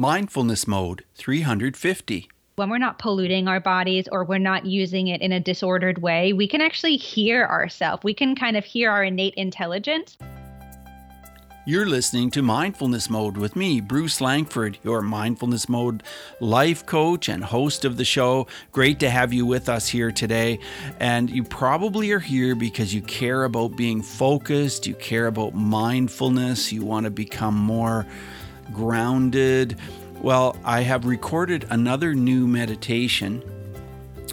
Mindfulness Mode 350. When we're not polluting our bodies or we're not using it in a disordered way, we can actually hear ourselves. We can kind of hear our innate intelligence. You're listening to Mindfulness Mode with me, Bruce Langford, your Mindfulness Mode life coach and host of the show. Great to have you with us here today. And you probably are here because you care about being focused, you care about mindfulness, you want to become more grounded. Well, I have recorded another new meditation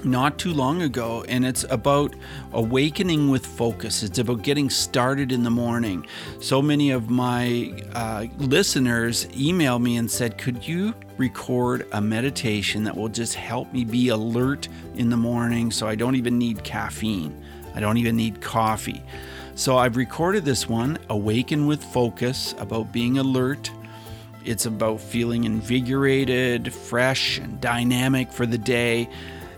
not too long ago, and it's about awakening with focus. It's about getting started in the morning. So many of my uh, listeners emailed me and said, Could you record a meditation that will just help me be alert in the morning so I don't even need caffeine? I don't even need coffee. So I've recorded this one, Awaken with Focus, about being alert. It's about feeling invigorated, fresh, and dynamic for the day.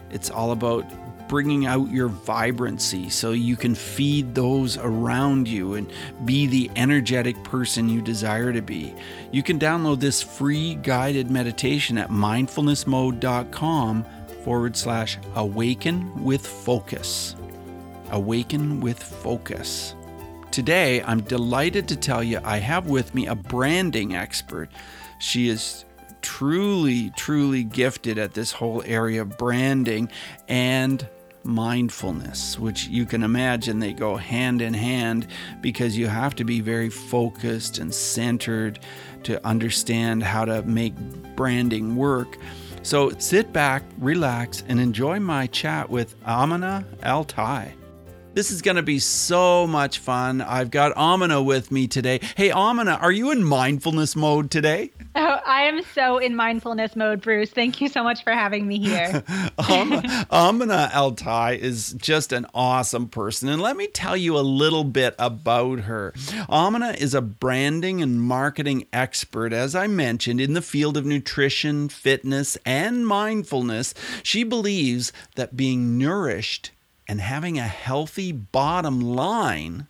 It's all about bringing out your vibrancy so you can feed those around you and be the energetic person you desire to be. You can download this free guided meditation at mindfulnessmode.com forward slash awaken with focus. Awaken with focus. Today, I'm delighted to tell you I have with me a branding expert. She is truly, truly gifted at this whole area of branding and mindfulness, which you can imagine they go hand in hand because you have to be very focused and centered to understand how to make branding work. So sit back, relax, and enjoy my chat with Amina Altai. This is going to be so much fun. I've got Amina with me today. Hey, Amina, are you in mindfulness mode today? Oh, I am so in mindfulness mode, Bruce. Thank you so much for having me here. um, Amina Altai is just an awesome person. And let me tell you a little bit about her. Amina is a branding and marketing expert, as I mentioned, in the field of nutrition, fitness, and mindfulness. She believes that being nourished and having a healthy bottom line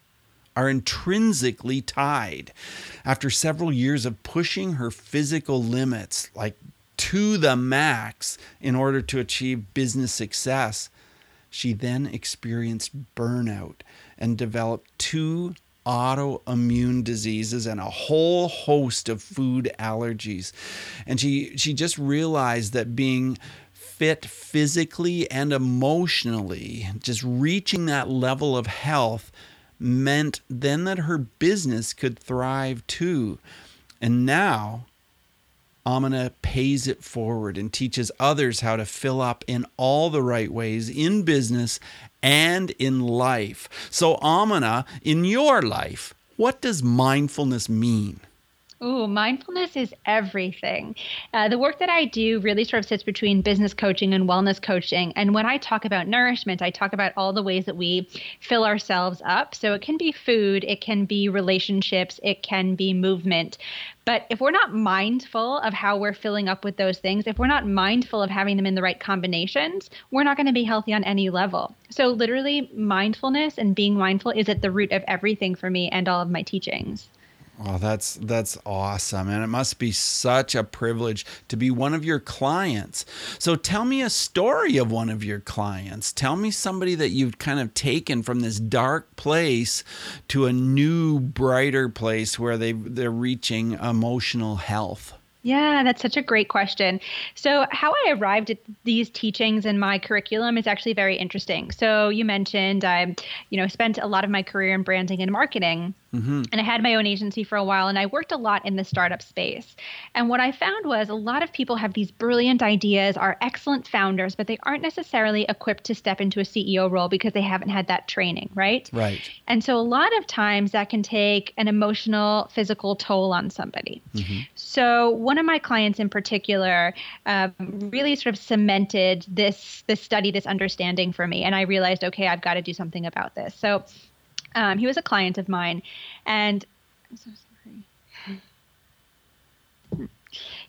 are intrinsically tied. After several years of pushing her physical limits, like to the max, in order to achieve business success, she then experienced burnout and developed two autoimmune diseases and a whole host of food allergies. And she she just realized that being fit physically and emotionally, just reaching that level of health meant then that her business could thrive too. And now, Amina pays it forward and teaches others how to fill up in all the right ways in business and in life. So, Amina, in your life, what does mindfulness mean? Oh, mindfulness is everything. Uh, the work that I do really sort of sits between business coaching and wellness coaching. And when I talk about nourishment, I talk about all the ways that we fill ourselves up. So it can be food, it can be relationships, it can be movement. But if we're not mindful of how we're filling up with those things, if we're not mindful of having them in the right combinations, we're not going to be healthy on any level. So, literally, mindfulness and being mindful is at the root of everything for me and all of my teachings. Oh, that's that's awesome. And it must be such a privilege to be one of your clients. So tell me a story of one of your clients. Tell me somebody that you've kind of taken from this dark place to a new brighter place where they they're reaching emotional health. Yeah, that's such a great question. So, how I arrived at these teachings in my curriculum is actually very interesting. So, you mentioned I, you know, spent a lot of my career in branding and marketing. Mm-hmm. And I had my own agency for a while and I worked a lot in the startup space. And what I found was a lot of people have these brilliant ideas, are excellent founders, but they aren't necessarily equipped to step into a CEO role because they haven't had that training, right? Right. And so a lot of times that can take an emotional, physical toll on somebody. Mm-hmm. So one of my clients in particular um, really sort of cemented this this study, this understanding for me. And I realized, okay, I've got to do something about this. So um, he was a client of mine, and I'm so sorry.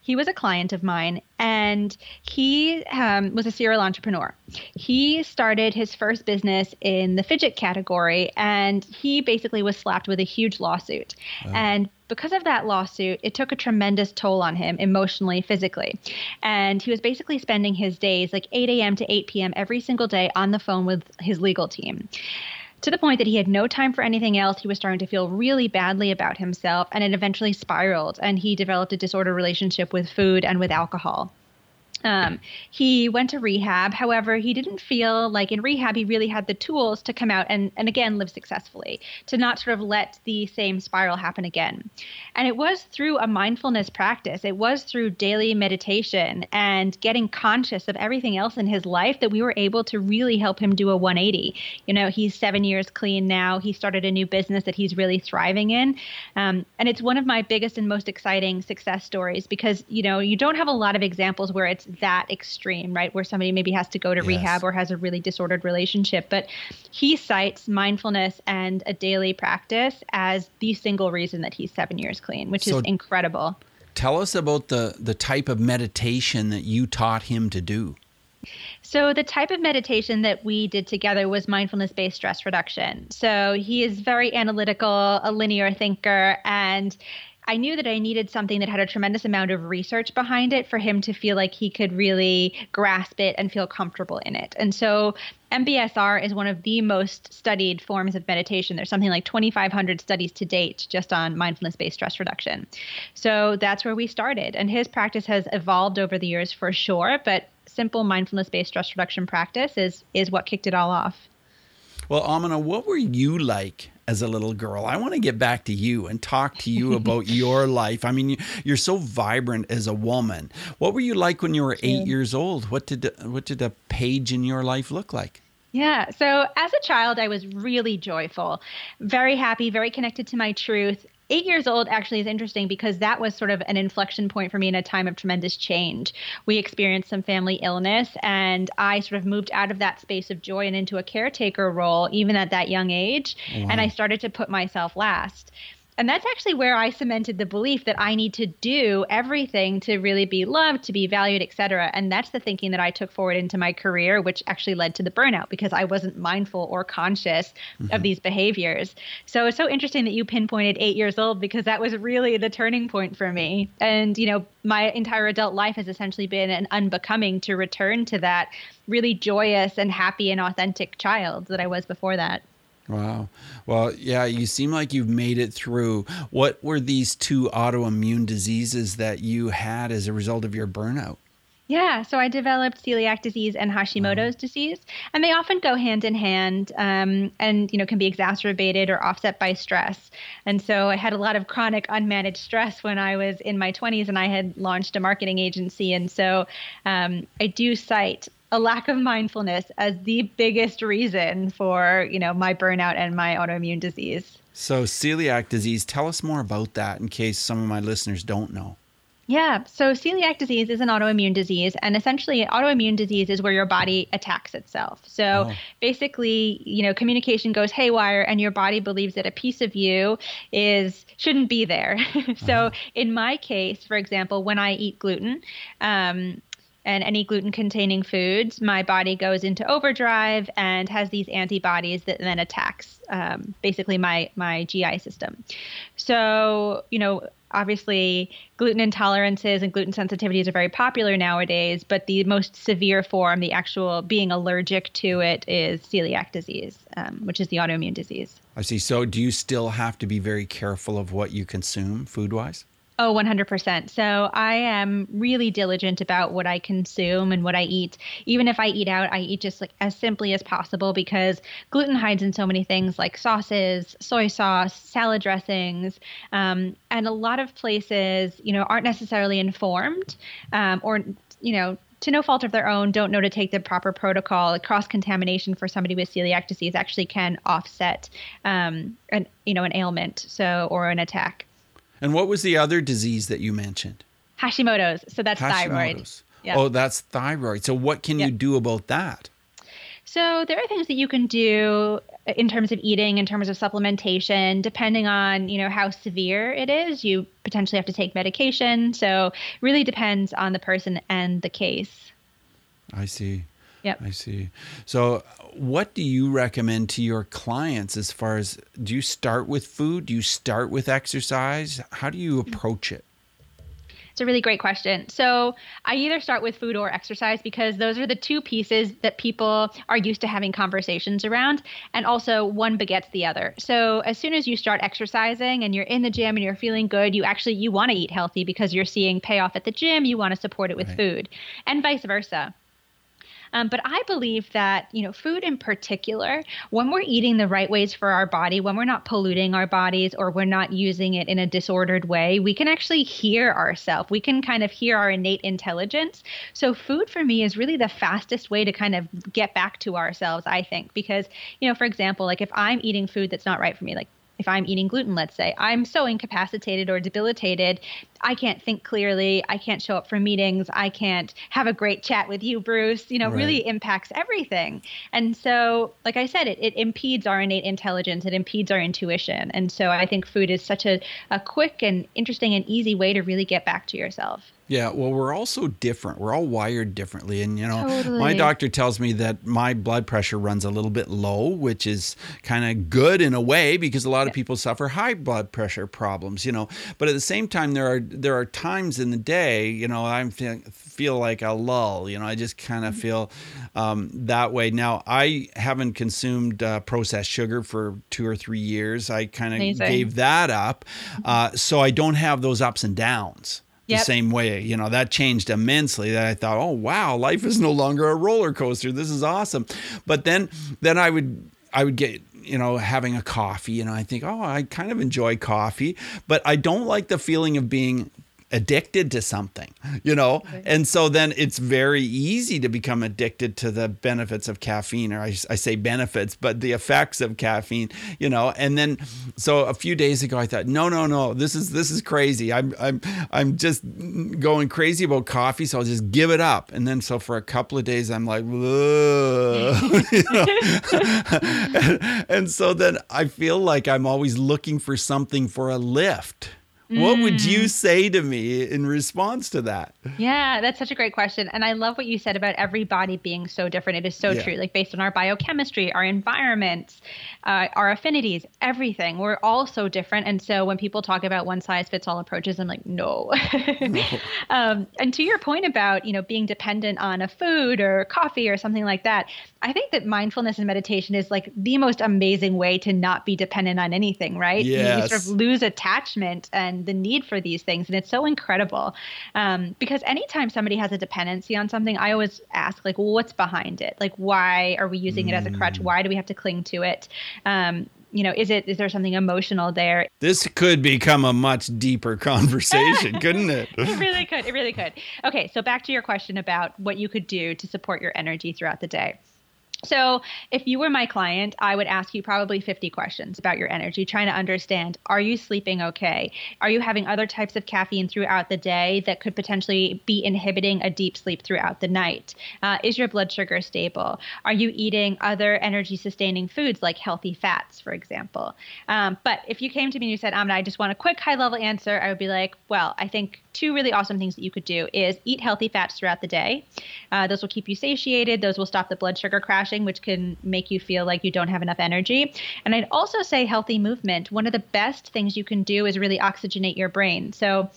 He was a client of mine, and he um, was a serial entrepreneur. He started his first business in the fidget category, and he basically was slapped with a huge lawsuit. Wow. And because of that lawsuit, it took a tremendous toll on him emotionally, physically. And he was basically spending his days like 8 a.m. to 8 p.m. every single day on the phone with his legal team to the point that he had no time for anything else. He was starting to feel really badly about himself, and it eventually spiraled, and he developed a disorder relationship with food and with alcohol. Um, he went to rehab. However, he didn't feel like in rehab he really had the tools to come out and, and again live successfully, to not sort of let the same spiral happen again. And it was through a mindfulness practice, it was through daily meditation and getting conscious of everything else in his life that we were able to really help him do a 180. You know, he's seven years clean now. He started a new business that he's really thriving in. Um, and it's one of my biggest and most exciting success stories because, you know, you don't have a lot of examples where it's that extreme, right? Where somebody maybe has to go to yes. rehab or has a really disordered relationship. But he cites mindfulness and a daily practice as the single reason that he's seven years clean, which so is incredible. Tell us about the, the type of meditation that you taught him to do. So, the type of meditation that we did together was mindfulness based stress reduction. So, he is very analytical, a linear thinker, and I knew that I needed something that had a tremendous amount of research behind it for him to feel like he could really grasp it and feel comfortable in it. And so MBSR is one of the most studied forms of meditation. There's something like 2,500 studies to date just on mindfulness based stress reduction. So that's where we started. And his practice has evolved over the years for sure, but simple mindfulness based stress reduction practice is, is what kicked it all off. Well, Amina, what were you like as a little girl? I want to get back to you and talk to you about your life. I mean, you're so vibrant as a woman. What were you like when you were eight years old? What did what did a page in your life look like? Yeah. So as a child, I was really joyful, very happy, very connected to my truth eight years old actually is interesting because that was sort of an inflection point for me in a time of tremendous change. We experienced some family illness, and I sort of moved out of that space of joy and into a caretaker role, even at that young age. Wow. And I started to put myself last. And that's actually where I cemented the belief that I need to do everything to really be loved, to be valued, et cetera. And that's the thinking that I took forward into my career, which actually led to the burnout because I wasn't mindful or conscious mm-hmm. of these behaviors. So it's so interesting that you pinpointed eight years old because that was really the turning point for me. And, you know, my entire adult life has essentially been an unbecoming to return to that really joyous and happy and authentic child that I was before that. Wow. Well, yeah, you seem like you've made it through. What were these two autoimmune diseases that you had as a result of your burnout? Yeah, so I developed celiac disease and Hashimoto's disease, and they often go hand in hand, um, and you know can be exacerbated or offset by stress. And so I had a lot of chronic unmanaged stress when I was in my 20s, and I had launched a marketing agency, and so um, I do cite a lack of mindfulness as the biggest reason for you know my burnout and my autoimmune disease so celiac disease tell us more about that in case some of my listeners don't know yeah, so celiac disease is an autoimmune disease, and essentially, autoimmune disease is where your body attacks itself. So oh. basically, you know, communication goes haywire, and your body believes that a piece of you is shouldn't be there. so, uh-huh. in my case, for example, when I eat gluten, um, and any gluten containing foods, my body goes into overdrive and has these antibodies that then attacks um, basically my my GI system. So you know, obviously, gluten intolerances and gluten sensitivities are very popular nowadays, but the most severe form, the actual being allergic to it, is celiac disease, um, which is the autoimmune disease. I see. So, do you still have to be very careful of what you consume food wise? Oh, 100%. So I am really diligent about what I consume and what I eat. Even if I eat out, I eat just like as simply as possible because gluten hides in so many things like sauces, soy sauce, salad dressings. Um, and a lot of places, you know, aren't necessarily informed um, or, you know, to no fault of their own, don't know to take the proper protocol. Cross contamination for somebody with celiac disease actually can offset, um, an you know, an ailment, so or an attack. And what was the other disease that you mentioned? Hashimoto's. So that's Hashimoto's. thyroid. Yeah. Oh, that's thyroid. So what can you do about that? So there are things that you can do in terms of eating, in terms of supplementation, depending on you know how severe it is. You potentially have to take medication. So really depends on the person and the case. I see. Yep. I see. So, what do you recommend to your clients as far as do you start with food? Do you start with exercise? How do you approach it? It's a really great question. So, I either start with food or exercise because those are the two pieces that people are used to having conversations around. And also, one begets the other. So, as soon as you start exercising and you're in the gym and you're feeling good, you actually you want to eat healthy because you're seeing payoff at the gym, you want to support it with right. food. And vice versa. Um, but I believe that, you know, food in particular, when we're eating the right ways for our body, when we're not polluting our bodies or we're not using it in a disordered way, we can actually hear ourselves. We can kind of hear our innate intelligence. So food for me is really the fastest way to kind of get back to ourselves, I think, because, you know, for example, like if I'm eating food that's not right for me, like if I'm eating gluten, let's say, I'm so incapacitated or debilitated, I can't think clearly. I can't show up for meetings. I can't have a great chat with you, Bruce. You know, right. really impacts everything. And so, like I said, it, it impedes our innate intelligence, it impedes our intuition. And so I think food is such a, a quick and interesting and easy way to really get back to yourself. Yeah, well, we're all so different. We're all wired differently. And, you know, totally. my doctor tells me that my blood pressure runs a little bit low, which is kind of good in a way because a lot of people suffer high blood pressure problems, you know. But at the same time, there are there are times in the day, you know, I feel, feel like a lull, you know, I just kind of mm-hmm. feel um, that way. Now, I haven't consumed uh, processed sugar for two or three years. I kind of gave that up. Mm-hmm. Uh, so I don't have those ups and downs the yep. same way. You know, that changed immensely. That I thought, oh wow, life is no longer a roller coaster. This is awesome. But then then I would I would get you know having a coffee and I think, oh, I kind of enjoy coffee, but I don't like the feeling of being addicted to something, you know? Okay. And so then it's very easy to become addicted to the benefits of caffeine, or I, I, say benefits, but the effects of caffeine, you know? And then, so a few days ago, I thought, no, no, no, this is, this is crazy. I'm, I'm, I'm just going crazy about coffee. So I'll just give it up. And then, so for a couple of days, I'm like, and, and so then I feel like I'm always looking for something for a lift what would you mm. say to me in response to that? Yeah, that's such a great question. And I love what you said about every body being so different. It is so yeah. true. Like based on our biochemistry, our environments, uh, our affinities, everything. We're all so different. And so when people talk about one size fits all approaches, I'm like, no. no. Um, and to your point about, you know, being dependent on a food or coffee or something like that, I think that mindfulness and meditation is like the most amazing way to not be dependent on anything, right? Yes. You, you sort of lose attachment and the need for these things. And it's so incredible. Um, because anytime somebody has a dependency on something, I always ask, like, well, what's behind it? Like, why are we using mm. it as a crutch? Mm. Why do we have to cling to it? Um, you know, is it is there something emotional there? This could become a much deeper conversation, couldn't it? it really could. It really could. Okay, so back to your question about what you could do to support your energy throughout the day. So, if you were my client, I would ask you probably 50 questions about your energy, trying to understand are you sleeping okay? Are you having other types of caffeine throughout the day that could potentially be inhibiting a deep sleep throughout the night? Uh, is your blood sugar stable? Are you eating other energy sustaining foods like healthy fats, for example? Um, but if you came to me and you said, Amina, I just want a quick high level answer, I would be like, well, I think two really awesome things that you could do is eat healthy fats throughout the day. Uh, those will keep you satiated, those will stop the blood sugar crash crashing, which can make you feel like you don't have enough energy. And I'd also say healthy movement. One of the best things you can do is really oxygenate your brain. So,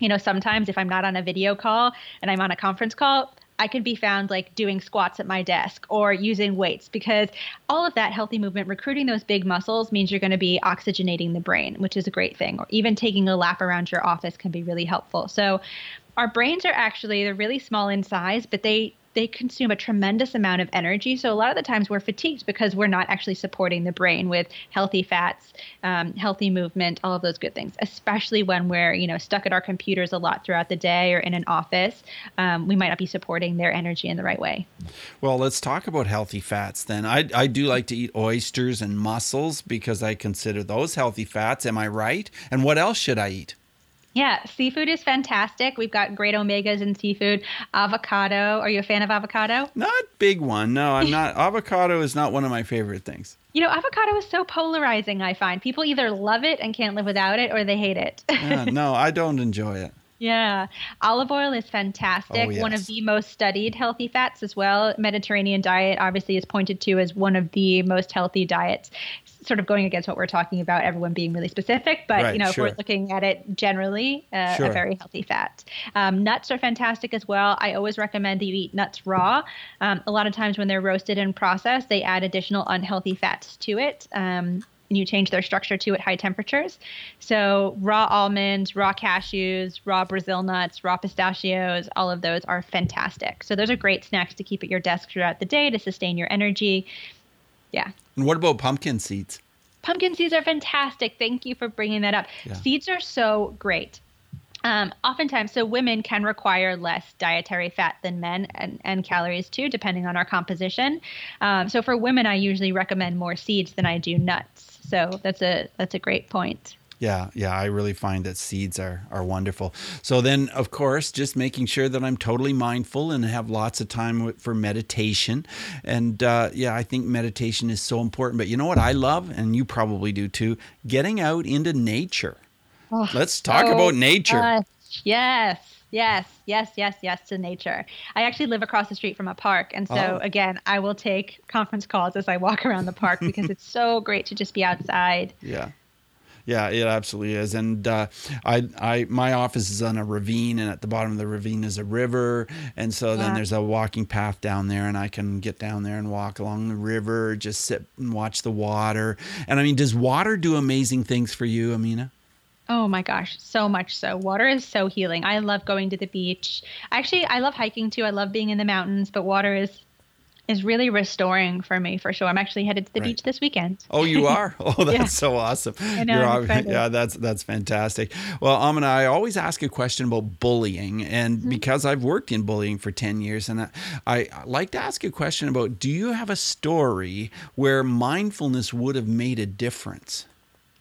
you know, sometimes if I'm not on a video call and I'm on a conference call, I can be found like doing squats at my desk or using weights because all of that healthy movement, recruiting those big muscles means you're going to be oxygenating the brain, which is a great thing. Or even taking a lap around your office can be really helpful. So, our brains are actually they're really small in size, but they they consume a tremendous amount of energy. So a lot of the times we're fatigued because we're not actually supporting the brain with healthy fats, um, healthy movement, all of those good things. Especially when we're you know stuck at our computers a lot throughout the day or in an office, um, we might not be supporting their energy in the right way. Well, let's talk about healthy fats then. I I do like to eat oysters and mussels because I consider those healthy fats. Am I right? And what else should I eat? Yeah, seafood is fantastic. We've got great omegas in seafood. Avocado. Are you a fan of avocado? Not big one. No, I'm not. avocado is not one of my favorite things. You know, avocado is so polarizing, I find. People either love it and can't live without it or they hate it. yeah, no, I don't enjoy it. Yeah. Olive oil is fantastic. Oh, yes. One of the most studied healthy fats as well. Mediterranean diet obviously is pointed to as one of the most healthy diets. Sort of going against what we're talking about, everyone being really specific, but Right, you know, sure. if we're looking at it generally, uh, Sure. a very healthy fat. Um, nuts are fantastic as well. I always recommend that you eat nuts raw. Um, a lot of times when they're roasted and processed, they add additional unhealthy fats to it. Um, and you change their structure to at high temperatures. So, raw almonds, raw cashews, raw Brazil nuts, raw pistachios, all of those are fantastic. So, those are great snacks to keep at your desk throughout the day to sustain your energy. Yeah. And what about pumpkin seeds? Pumpkin seeds are fantastic. Thank you for bringing that up. Yeah. Seeds are so great. Um, oftentimes, so women can require less dietary fat than men and, and calories too, depending on our composition. Um, so for women, I usually recommend more seeds than I do nuts. So that's a that's a great point. Yeah, yeah, I really find that seeds are are wonderful. So then, of course, just making sure that I'm totally mindful and have lots of time for meditation. And uh, yeah, I think meditation is so important. But you know what I love, and you probably do too, getting out into nature. Oh, Let's talk so about nature. much. Yes, yes, yes, yes, yes to nature. I actually live across the street from a park. And so, Oh. again, I will take conference calls as I walk around the park because it's so great to just be outside. Yeah. Yeah, it absolutely is, and uh, I, I, my office is on a ravine, and at the bottom of the ravine is a river, and so then Yeah. there's a walking path down there, and I can get down there and walk along the river, just sit and watch the water. And I mean, does water do amazing things for you, Amina? Oh my gosh, so much so. Water is so healing. I love going to the beach. Actually, I love hiking too. I love being in the mountains, but water is is really restoring for me for sure. I'm actually headed to the Right. beach this weekend. Oh, you are. Oh, that's Yeah. so awesome. I know, yeah, that's that's fantastic. Well, Amina, I always ask a question about bullying, and Mm-hmm. because I've worked in bullying for ten years, and I, I like to ask a question about: Do you have a story where mindfulness would have made a difference?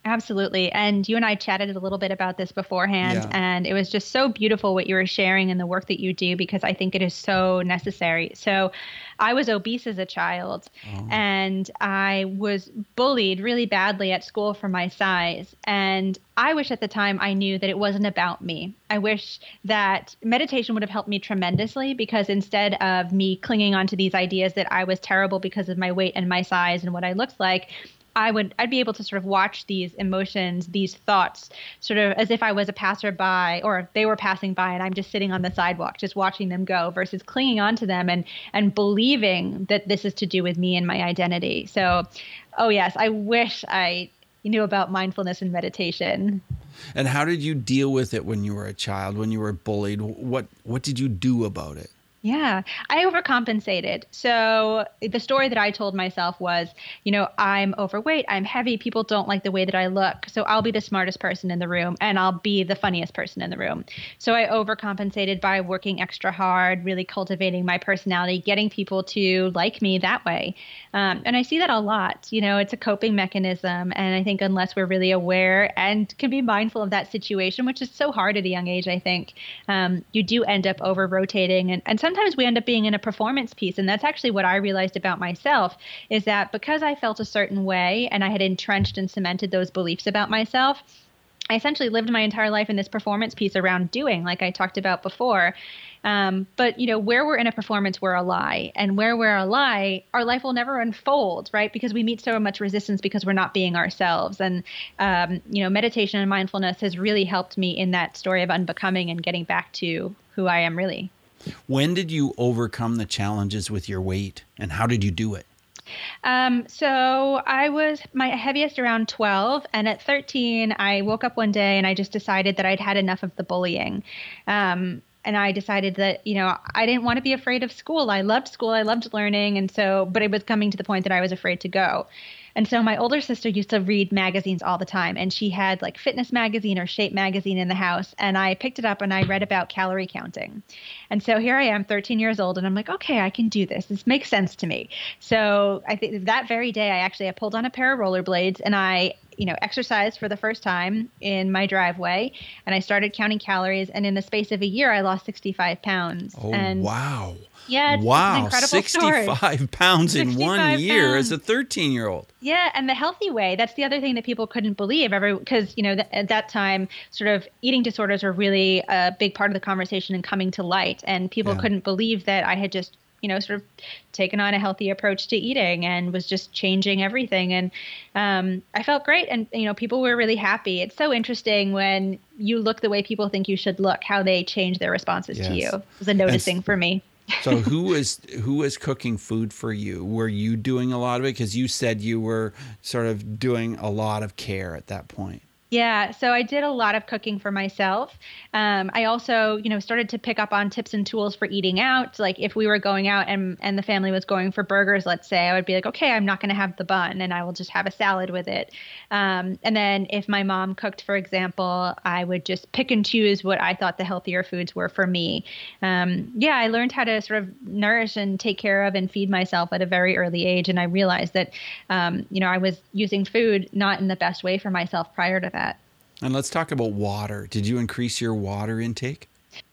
Absolutely. And you and I chatted a little bit about this beforehand, Yeah. and it was just so beautiful what you were sharing and the work that you do because I think it is so necessary. So, I was obese as a child, oh. and I was bullied really badly at school for my size. And I wish at the time I knew that it wasn't about me. I wish that meditation would have helped me tremendously because instead of me clinging onto these ideas that I was terrible because of my weight and my size and what I looked like, I would I'd be able to sort of watch these emotions, these thoughts, sort of as if I was a passerby or if they were passing by and I'm just sitting on the sidewalk, just watching them go, versus clinging onto them and and believing that this is to do with me and my identity. So, oh yes, I wish I knew about mindfulness and meditation. And how did you deal with it when you were a child, when you were bullied? What what did you do about it? Yeah, I overcompensated. So the story that I told myself was, you know, I'm overweight, I'm heavy, people don't like the way that I look. So I'll be the smartest person in the room and I'll be the funniest person in the room. So I overcompensated by working extra hard, really cultivating my personality, getting people to like me that way. Um, and I see that a lot. You know, it's a coping mechanism. And I think unless we're really aware and can be mindful of that situation, which is so hard at a young age, I think, um, you do end up over rotating. And, and sometimes we end up being in a performance piece. And that's actually what I realized about myself is that because I felt a certain way and I had entrenched and cemented those beliefs about myself, I essentially lived my entire life in this performance piece around doing, like I talked about before. Um, but you know, where we're in a performance, we're a lie, and where we're a lie, our life will never unfold, right? Because we meet so much resistance because we're not being ourselves. And um, you know, meditation and mindfulness has really helped me in that story of unbecoming and getting back to who I am really. When did you overcome the challenges with your weight, and how did you do it? Um, so I was my heaviest around 12, and at 13, I woke up one day and I just decided that I'd had enough of the bullying. Um, and I decided that, you know, I didn't want to be afraid of school. I loved school, I loved learning. And so, but it was coming to the point that I was afraid to go. And so my older sister used to read magazines all the time, and she had like fitness magazine or shape magazine in the house. And I picked it up and I read about calorie counting. And so here I am, 13 years old, and I'm like, okay, I can do this. This makes sense to me. So I think that very day, I actually I pulled on a pair of rollerblades and I you know, exercised for the first time in my driveway and I started counting calories. And in the space of a year, I lost 65 pounds. Oh, and wow. yeah, it's, it's an wow. incredible 65 story. pounds in 65 one year as a 13 year old. Yeah, and the healthy way. That's the other thing that people couldn't believe. Every because you know th- at that time, sort of eating disorders were really a big part of the conversation and coming to light, and people yeah. couldn't believe that I had just you know sort of taken on a healthy approach to eating and was just changing everything and um, i felt great and you know people were really happy it's so interesting when you look the way people think you should look how they change their responses yes. to you it was a noticing for me so who is who is cooking food for you? Were you doing a lot of it because you said you were sort of doing a lot of care at that point? Yeah, so I did a lot of cooking for myself. Um, I also, you know, started to pick up on tips and tools for eating out. Like if we were going out and and the family was going for burgers, let's say, I would be like, okay, I'm not going to have the bun, and I will just have a salad with it. Um, and then if my mom cooked, for example, I would just pick and choose what I thought the healthier foods were for me. Um, yeah, I learned how to sort of nourish and take care of and feed myself at a very early age, and I realized that, um, you know, I was using food not in the best way for myself prior to that. And let's talk about water. Did you increase your water intake?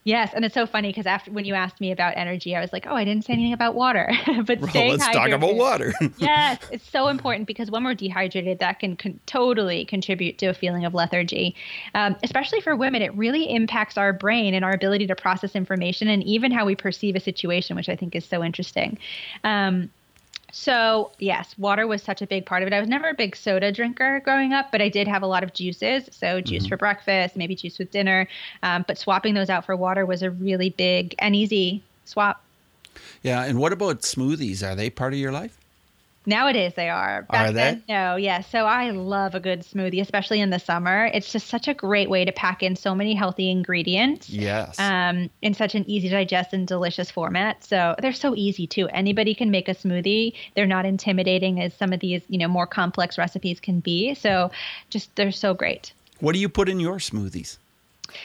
Yes, and it's so funny because after when you asked me about energy, I was like, "Oh, I didn't say anything about water." but well, let's hydrated, talk about water. yes, it's so important because when we're dehydrated, that can con- totally contribute to a feeling of lethargy. Um, especially for women, it really impacts our brain and our ability to process information, and even how we perceive a situation, which I think is so interesting. Um, so, yes, water was such a big part of it. I was never a big soda drinker growing up, but I did have a lot of juices. So, juice mm-hmm. for breakfast, maybe juice with dinner. Um, but swapping those out for water was a really big and easy swap. Yeah. And what about smoothies? Are they part of your life? Nowadays they are. Back are they? Then, no, yeah. So I love a good smoothie, especially in the summer. It's just such a great way to pack in so many healthy ingredients. Yes. Um, in such an easy to digest and delicious format. So they're so easy too. Anybody can make a smoothie. They're not intimidating as some of these, you know, more complex recipes can be. So just they're so great. What do you put in your smoothies?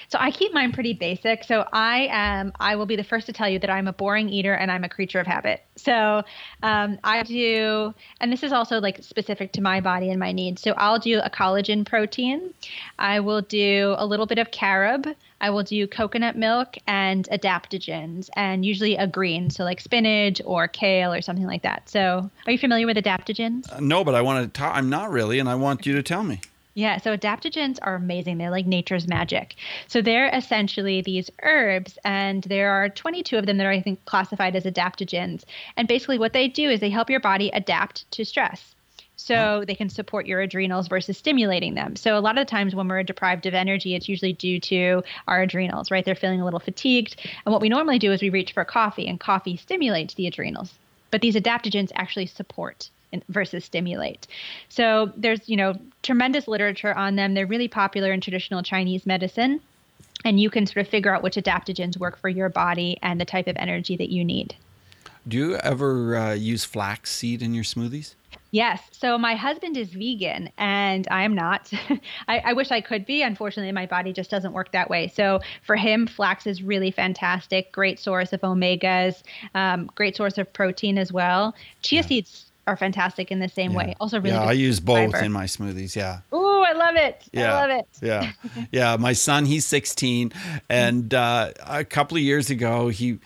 So I keep mine pretty basic. So I am, I will be the first to tell you that I'm a boring eater and I'm a creature of habit. So um, I do, and this is also like specific to my body and my needs. So I'll do a collagen protein. I will do a little bit of carob. I will do coconut milk and adaptogens, and usually a green, so like spinach or kale or something like that. So, are you familiar with adaptogens? Uh, no, but I want to. I'm not really, and I want you to tell me. Yeah, so adaptogens are amazing. They're like nature's magic. So they're essentially these herbs, and there are 22 of them that are, I think, classified as adaptogens. And basically, what they do is they help your body adapt to stress. So they can support your adrenals versus stimulating them. So a lot of the times when we're deprived of energy, it's usually due to our adrenals, right? They're feeling a little fatigued. And what we normally do is we reach for coffee, and coffee stimulates the adrenals. But these adaptogens actually support versus stimulate. So there's, you know, tremendous literature on them. They're really popular in traditional Chinese medicine. And you can sort of figure out which adaptogens work for your body and the type of energy that you need. Do you ever uh, use flax seed in your smoothies? Yes. So my husband is vegan and I am not. I, I, wish I could be. Unfortunately, my body just doesn't work that way. So for him, flax is really fantastic. Great source of omegas, um, great source of protein as well. Chia yeah. seeds are fantastic in the same yeah. way. Also, really. Yeah, I use both fiber. in my smoothies. Yeah. Ooh, I love it. Yeah. I love it. yeah, yeah. My son, he's 16, and uh, a couple of years ago, he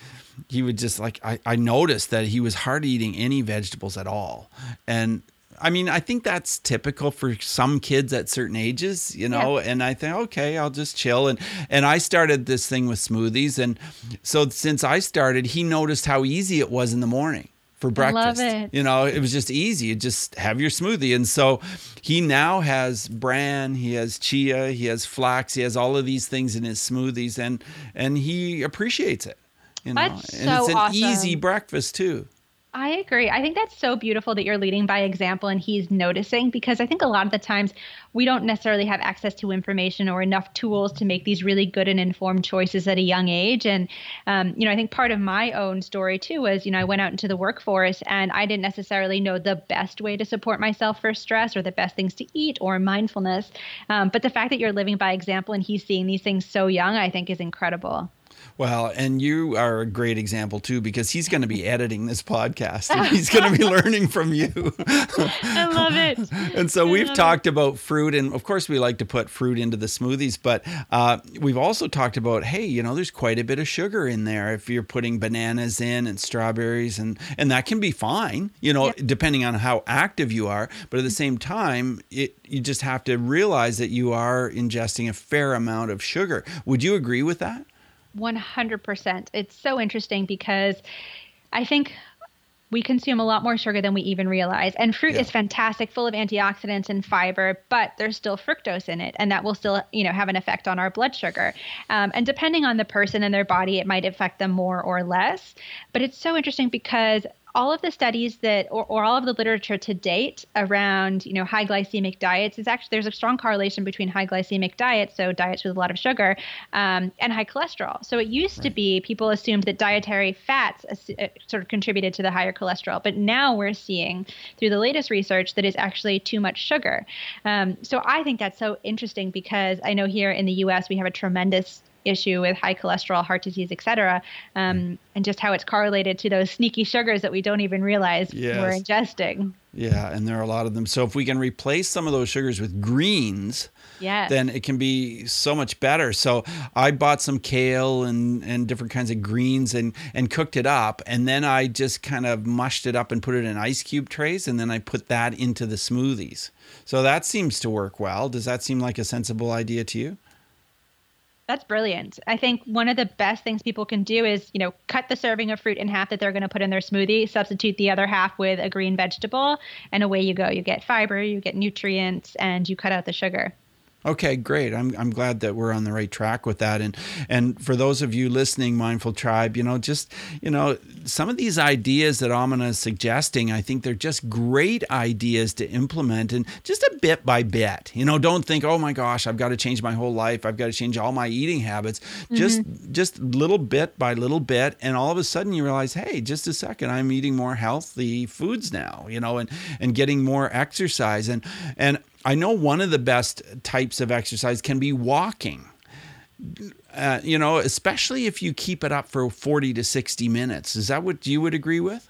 he would just like I, I noticed that he was hardly eating any vegetables at all, and I mean, I think that's typical for some kids at certain ages, you know. Yeah. And I think, okay, I'll just chill. And and I started this thing with smoothies, and so since I started, he noticed how easy it was in the morning for breakfast. I love it. You know, it was just easy. You just have your smoothie. And so he now has bran, he has chia, he has flax, he has all of these things in his smoothies and and he appreciates it. You know, That's and so it's an awesome. easy breakfast too. I agree. I think that's so beautiful that you're leading by example and he's noticing because I think a lot of the times we don't necessarily have access to information or enough tools to make these really good and informed choices at a young age. And, um, you know, I think part of my own story too was, you know, I went out into the workforce and I didn't necessarily know the best way to support myself for stress or the best things to eat or mindfulness. Um, but the fact that you're living by example and he's seeing these things so young, I think is incredible. Well, and you are a great example too because he's going to be editing this podcast and he's going to be learning from you. I love it. And so we've talked it. about fruit, and of course, we like to put fruit into the smoothies, but uh, we've also talked about hey, you know, there's quite a bit of sugar in there if you're putting bananas in and strawberries, and, and that can be fine, you know, depending on how active you are. But at the same time, it, you just have to realize that you are ingesting a fair amount of sugar. Would you agree with that? 100%. It's so interesting because I think we consume a lot more sugar than we even realize. And fruit yeah. is fantastic, full of antioxidants and fiber, but there's still fructose in it, and that will still, you know, have an effect on our blood sugar. Um, and depending on the person and their body, it might affect them more or less. But it's so interesting because all of the studies that or, or, all of the literature to date around you know high glycemic diets is actually there's a strong correlation between high glycemic diets so diets with a lot of sugar um, and high cholesterol so it used right. to be people assumed that dietary fats uh, sort of contributed to the higher cholesterol but now we're seeing through the latest research that it's actually too much sugar um, so i think that's so interesting because i know here in the us we have a tremendous issue with high cholesterol, heart disease, et cetera, um, and just how it's correlated to those sneaky sugars that we don't even realize yes. we're ingesting. Yeah, and there are a lot of them. So if we can replace some of those sugars with greens, yes. then it can be so much better. So I bought some kale and, and different kinds of greens and, and cooked it up. And then I just kind of mushed it up and put it in ice cube trays. And then I put that into the smoothies. So that seems to work well. Does that seem like a sensible idea to you? That's brilliant. I think one of the best things people can do is, you know, cut the serving of fruit in half that they're going to put in their smoothie, substitute the other half with a green vegetable, and away you go. You get fiber, you get nutrients, and you cut out the sugar. Okay, great. I'm, I'm glad that we're on the right track with that. And and for those of you listening, Mindful Tribe, you know, just you know, some of these ideas that Amina is suggesting, I think they're just great ideas to implement and just a bit by bit. You know, don't think, oh my gosh, I've got to change my whole life. I've got to change all my eating habits. Mm-hmm. Just just little bit by little bit, and all of a sudden you realize, hey, just a second, I'm eating more healthy foods now. You know, and and getting more exercise and and I know one of the best types of exercise can be walking. Uh, you know, especially if you keep it up for 40 to 60 minutes. Is that what you would agree with?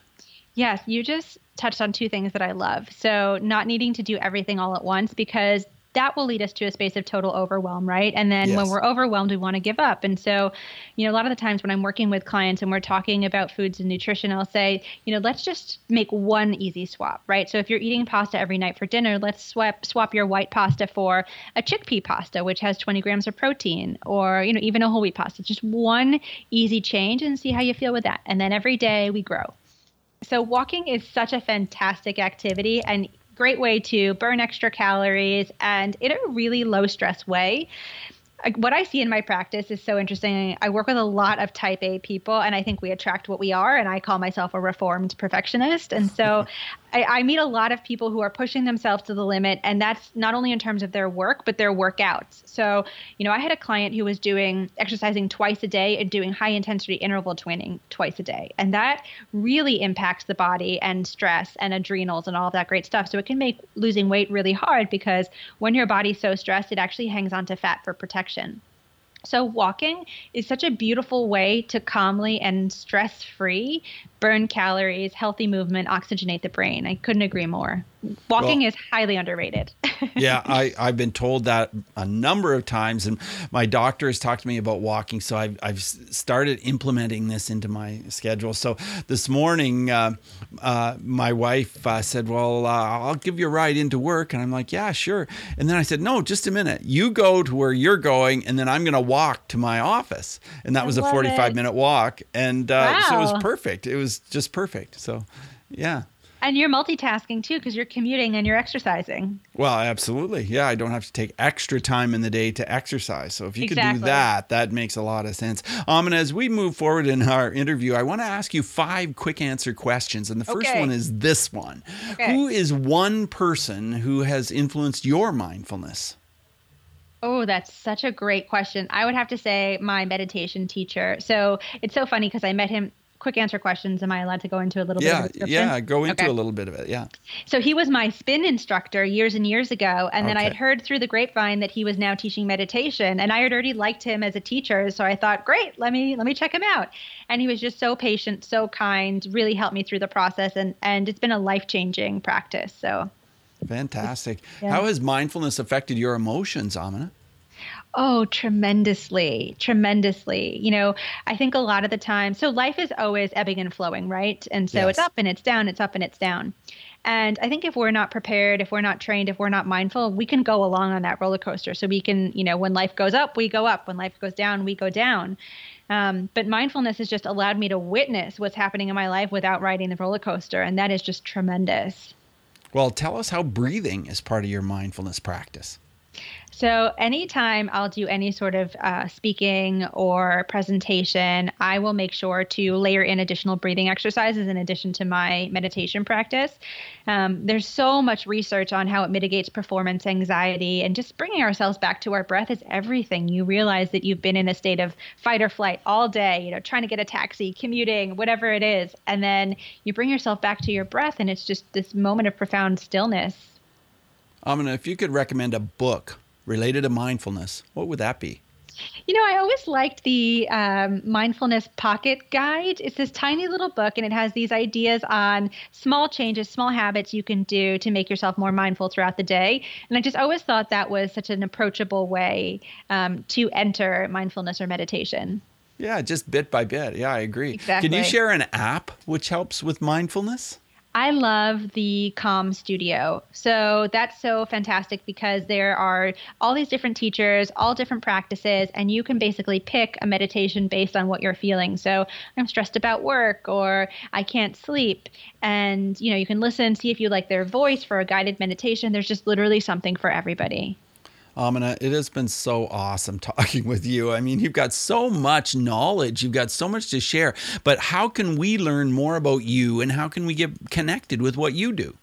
Yes, you just touched on two things that I love. So, not needing to do everything all at once because that will lead us to a space of total overwhelm, right? And then yes. when we're overwhelmed, we want to give up. And so, you know, a lot of the times when I'm working with clients and we're talking about foods and nutrition, I'll say, you know, let's just make one easy swap, right? So if you're eating pasta every night for dinner, let's swap swap your white pasta for a chickpea pasta, which has 20 grams of protein, or you know, even a whole wheat pasta. Just one easy change and see how you feel with that. And then every day we grow. So walking is such a fantastic activity and great way to burn extra calories and in a really low stress way what I see in my practice is so interesting. I work with a lot of type A people, and I think we attract what we are. And I call myself a reformed perfectionist. And so I, I, meet a lot of people who are pushing themselves to the limit, and that's not only in terms of their work, but their workouts. So, you know, I had a client who was doing exercising twice a day and doing high intensity interval training twice a day. And that really impacts the body and stress and adrenals and all of that great stuff. So it can make losing weight really hard because when your body's so stressed, it actually hangs onto fat for protection. So, walking is such a beautiful way to calmly and stress free burn calories, healthy movement, oxygenate the brain. I couldn't agree more. Walking well, is highly underrated. yeah, I, I've been told that a number of times, and my doctor has talked to me about walking. So I've, I've started implementing this into my schedule. So this morning, uh, uh, my wife uh, said, Well, uh, I'll give you a ride into work. And I'm like, Yeah, sure. And then I said, No, just a minute. You go to where you're going, and then I'm going to walk to my office. And that I was a 45 it. minute walk. And wow. Uh, so it was perfect. It was was just perfect. So, yeah. And you're multitasking too because you're commuting and you're exercising. Well, absolutely. Yeah, I don't have to take extra time in the day to exercise. So if you exactly. could do that, that makes a lot of sense. Um, and as we move forward in our interview, I want to ask you five quick answer questions. And the first okay. one is this one okay. Who is one person who has influenced your mindfulness? Oh, that's such a great question. I would have to say my meditation teacher. So it's so funny because I met him quick answer questions. Am I allowed to go into a little yeah, bit? Yeah, yeah, go into okay. a little bit of it. Yeah. So he was my spin instructor years and years ago, and then. I had heard through the grapevine that he was now teaching meditation, and I had already liked him as a teacher. So I thought, great, let me let me check him out. And he was just so patient, so kind, really helped me through the process, and and it's been a life changing practice. So. Fantastic. Yeah. How has mindfulness affected your emotions, Amina? Oh, tremendously, tremendously. You know, I think a lot of the time, so life is always ebbing and flowing, right? And so yes. it's up and it's down, it's up and it's down. And I think if we're not prepared, if we're not trained, if we're not mindful, we can go along on that roller coaster. So we can, you know, when life goes up, we go up. When life goes down, we go down. Um, but mindfulness has just allowed me to witness what's happening in my life without riding the roller coaster. And that is just tremendous. Well, tell us how breathing is part of your mindfulness practice. So, anytime I'll do any sort of uh, speaking or presentation, I will make sure to layer in additional breathing exercises in addition to my meditation practice. Um, there's so much research on how it mitigates performance anxiety, and just bringing ourselves back to our breath is everything. You realize that you've been in a state of fight or flight all day, you know, trying to get a taxi, commuting, whatever it is, and then you bring yourself back to your breath, and it's just this moment of profound stillness. Amina, if you could recommend a book related to mindfulness, what would that be? You know, I always liked the um, mindfulness pocket guide. It's this tiny little book, and it has these ideas on small changes, small habits you can do to make yourself more mindful throughout the day. And I just always thought that was such an approachable way um, to enter mindfulness or meditation. Yeah, just bit by bit. Yeah, I agree. Exactly. Can you share an app which helps with mindfulness? I love the Calm Studio. So that's so fantastic because there are all these different teachers, all different practices, and you can basically pick a meditation based on what you're feeling. So I'm stressed about work or I can't sleep. And you know, you can listen, see if you like their voice for a guided meditation. There's just literally something for everybody. Amina, it has been so awesome talking with you. I mean, you've got so much knowledge, you've got so much to share. But how can we learn more about you and how can we get connected with what you do?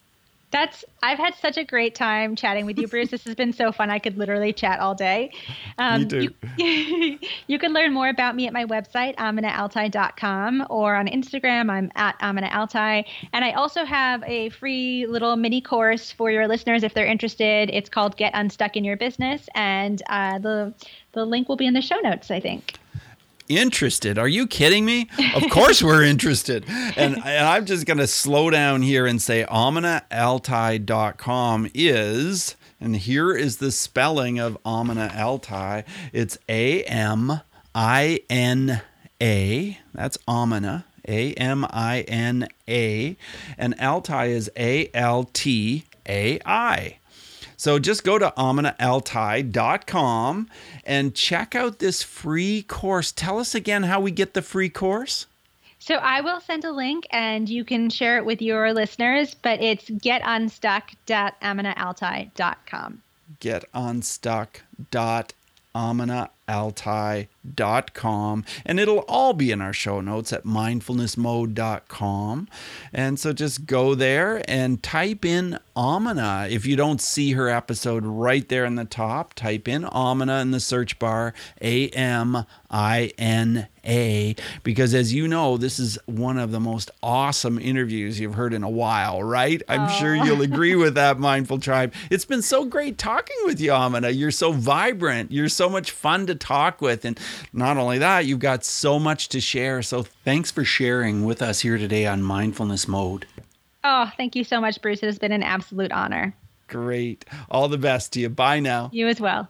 That's I've had such a great time chatting with you, Bruce. This has been so fun. I could literally chat all day. Um, me too. You, you, can learn more about me at my website, aminaaltai.com, or on Instagram, I'm at aminaaltai. And I also have a free little mini course for your listeners if they're interested. It's called Get Unstuck in Your Business, and uh, the the link will be in the show notes, I think interested. Are you kidding me? Of course we're interested. And, and I'm just going to slow down here and say aminaaltai.com is, and here is the spelling of Amina Altai. It's A M I N A. That's Amina. A M I N A. And Altai is A L T A I. So just go to aminaaltai.com and check out this free course. Tell us again how we get the free course. So I will send a link and you can share it with your listeners, but it's getunstuck.aminaaltai.com. Getunstuck.aminaaltai.com. Altai.com and it'll all be in our show notes at mindfulnessmode.com. And so just go there and type in Amina. If you don't see her episode right there in the top, type in Amina in the search bar, A M I N A, because as you know, this is one of the most awesome interviews you've heard in a while, right? I'm oh. sure you'll agree with that, Mindful Tribe. It's been so great talking with you, Amina. You're so vibrant. You're so much fun to talk with. And not only that, you've got so much to share. So thanks for sharing with us here today on Mindfulness Mode. Oh, thank you so much, Bruce. It has been an absolute honor. Great. All the best to you. Bye now. You as well.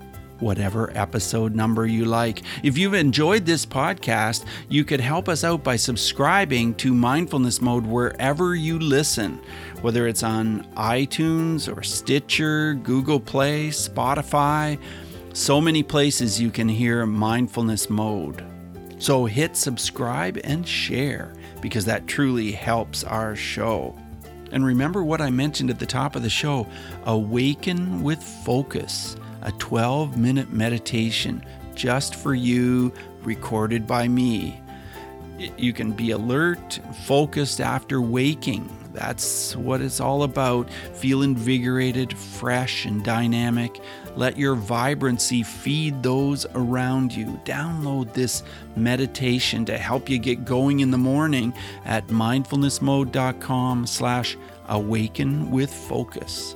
whatever episode number you like. If you've enjoyed this podcast, you could help us out by subscribing to Mindfulness Mode wherever you listen, whether it's on iTunes or Stitcher, Google Play, Spotify. So many places you can hear Mindfulness Mode. So hit subscribe and share because that truly helps our show. And remember what I mentioned at the top of the show awaken with focus a 12 minute meditation just for you recorded by me. You can be alert, focused after waking. That's what it's all about. Feel invigorated, fresh, and dynamic. Let your vibrancy feed those around you. Download this meditation to help you get going in the morning at mindfulnessmode.com slash awaken with focus.